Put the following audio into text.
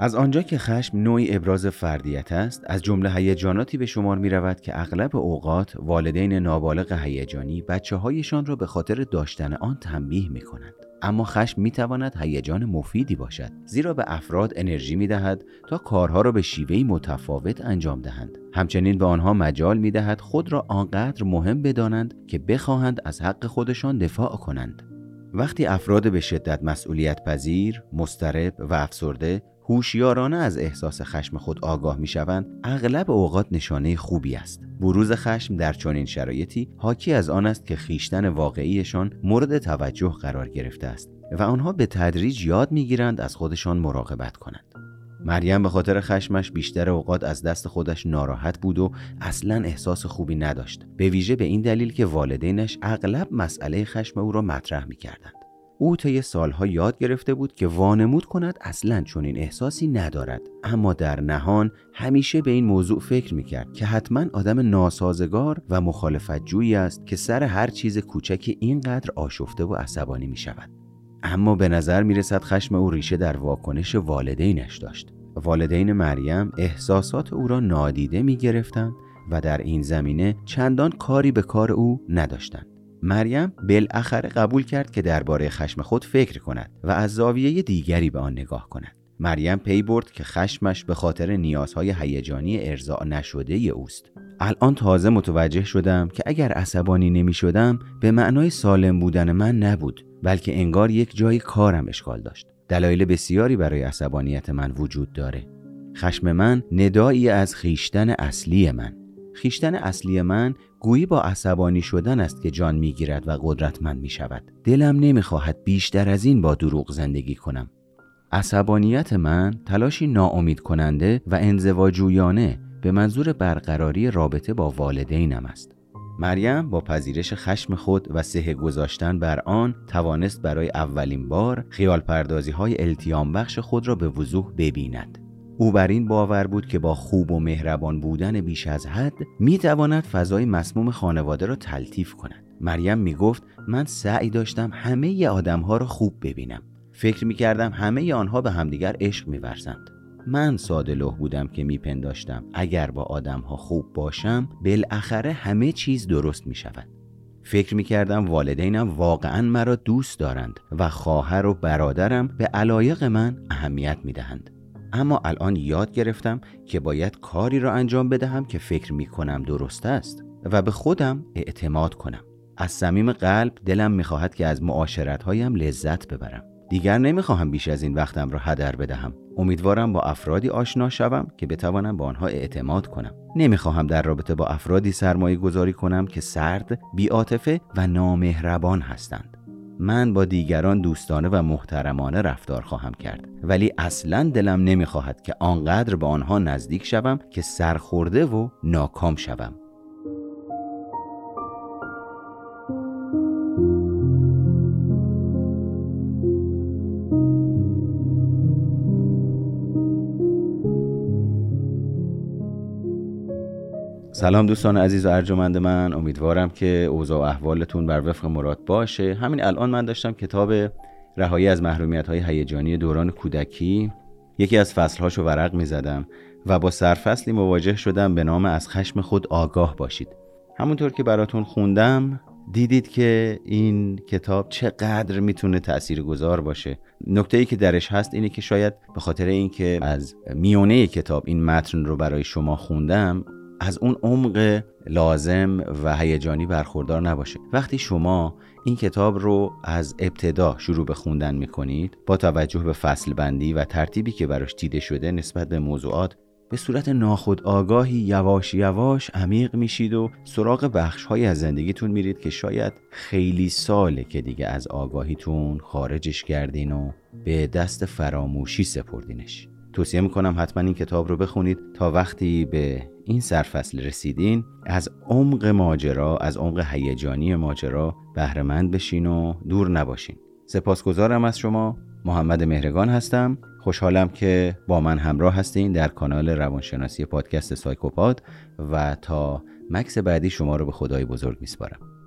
از آنجا که خشم نوعی ابراز فردیت است از جمله هیجاناتی به شمار می رود که اغلب اوقات والدین نابالغ هیجانی بچه هایشان را به خاطر داشتن آن تنبیه می کنند. اما خشم می تواند هیجان مفیدی باشد زیرا به افراد انرژی می دهد تا کارها را به شیوهی متفاوت انجام دهند همچنین به آنها مجال می دهد خود را آنقدر مهم بدانند که بخواهند از حق خودشان دفاع کنند وقتی افراد به شدت مسئولیت پذیر، مسترب و افسرده هوشیارانه از احساس خشم خود آگاه می شوند اغلب اوقات نشانه خوبی است. بروز خشم در چنین شرایطی حاکی از آن است که خیشتن واقعیشان مورد توجه قرار گرفته است و آنها به تدریج یاد می‌گیرند از خودشان مراقبت کنند. مریم به خاطر خشمش بیشتر اوقات از دست خودش ناراحت بود و اصلا احساس خوبی نداشت. به ویژه به این دلیل که والدینش اغلب مسئله خشم او را مطرح می‌کردند. او طی سالها یاد گرفته بود که وانمود کند اصلا چنین احساسی ندارد اما در نهان همیشه به این موضوع فکر می‌کرد که حتما آدم ناسازگار و مخالفت جویی است که سر هر چیز کوچکی اینقدر آشفته و عصبانی می شود. اما به نظر می رسد خشم او ریشه در واکنش والدینش داشت. والدین مریم احساسات او را نادیده می گرفتند و در این زمینه چندان کاری به کار او نداشتند. مریم بالاخره قبول کرد که درباره خشم خود فکر کند و از زاویه دیگری به آن نگاه کند. مریم پی برد که خشمش به خاطر نیازهای هیجانی ارضاع نشده اوست. الان تازه متوجه شدم که اگر عصبانی نمی شدم به معنای سالم بودن من نبود بلکه انگار یک جای کارم اشکال داشت. دلایل بسیاری برای عصبانیت من وجود داره. خشم من ندایی از خیشتن اصلی من. خیشتن اصلی من گویی با عصبانی شدن است که جان می‌گیرد و قدرتمند می شود. دلم نمی‌خواهد بیشتر از این با دروغ زندگی کنم. عصبانیت من تلاشی ناامید کننده و انزواجویانه به منظور برقراری رابطه با والدینم است. مریم با پذیرش خشم خود و سه گذاشتن بر آن توانست برای اولین بار خیال پردازی های التیام بخش خود را به وضوح ببیند. او بر این باور بود که با خوب و مهربان بودن بیش از حد می تواند فضای مسموم خانواده را تلطیف کند. مریم می گفت من سعی داشتم همه آدم ها را خوب ببینم. فکر می کردم همه آنها به همدیگر عشق می ورزند. من ساده لح بودم که میپنداشتم اگر با آدم ها خوب باشم بالاخره همه چیز درست می شود. فکر می کردم والدینم واقعا مرا دوست دارند و خواهر و برادرم به علایق من اهمیت می دهند. اما الان یاد گرفتم که باید کاری را انجام بدهم که فکر می کنم درست است و به خودم اعتماد کنم. از صمیم قلب دلم می‌خواهد که از معاشرت هایم لذت ببرم. دیگر نمی‌خواهم بیش از این وقتم را هدر بدهم. امیدوارم با افرادی آشنا شوم که بتوانم با آنها اعتماد کنم. نمی‌خواهم در رابطه با افرادی سرمایه گذاری کنم که سرد، بیاتفه و نامهربان هستند. من با دیگران دوستانه و محترمانه رفتار خواهم کرد. ولی اصلا دلم نمی‌خواهد که آنقدر به آنها نزدیک شوم که سرخورده و ناکام شوم. سلام دوستان عزیز و ارجمند من. امیدوارم که اوضاع و احوالتون بر وفق مراد باشه. همین الان من داشتم کتاب رهایی از محرومیت های هیجانی دوران کودکی یکی از فصلهاشو ورق می زدم و با سرفصلی مواجه شدم به نام از خشم خود آگاه باشید. همونطور که براتون خوندم دیدید که این کتاب چقدر می‌تونه تأثیر گذار باشه. نکته ای که درش هست اینه که شاید به خاطر اینکه از میونه کتاب این متن رو برای شما خوندم از اون عمق لازم و هیجانی برخوردار نباشه. وقتی شما این کتاب رو از ابتدا شروع به خوندن می‌کنید با توجه به فصل بندی و ترتیبی که براش دیده شده نسبت به موضوعات به صورت ناخود آگاهی یواش یواش عمیق میشید و سراغ بخش های از زندگیتون میرید که شاید خیلی ساله که دیگه از آگاهیتون خارجش کردین و به دست فراموشی سپردینش. توصیه می‌کنم حتما این کتاب رو بخونید تا وقتی به این سرفصل رسیدین. از عمق ماجرا از عمق هیجانی ماجرا بهرهمند بشین و دور نباشین. سپاسگزارم از شما. محمد مهرگان هستم. خوشحالم که با من همراه هستین در کانال روانشناسی پادکست سایکوپاد و تا مکس بعدی شما رو به خدای بزرگ میسپارم.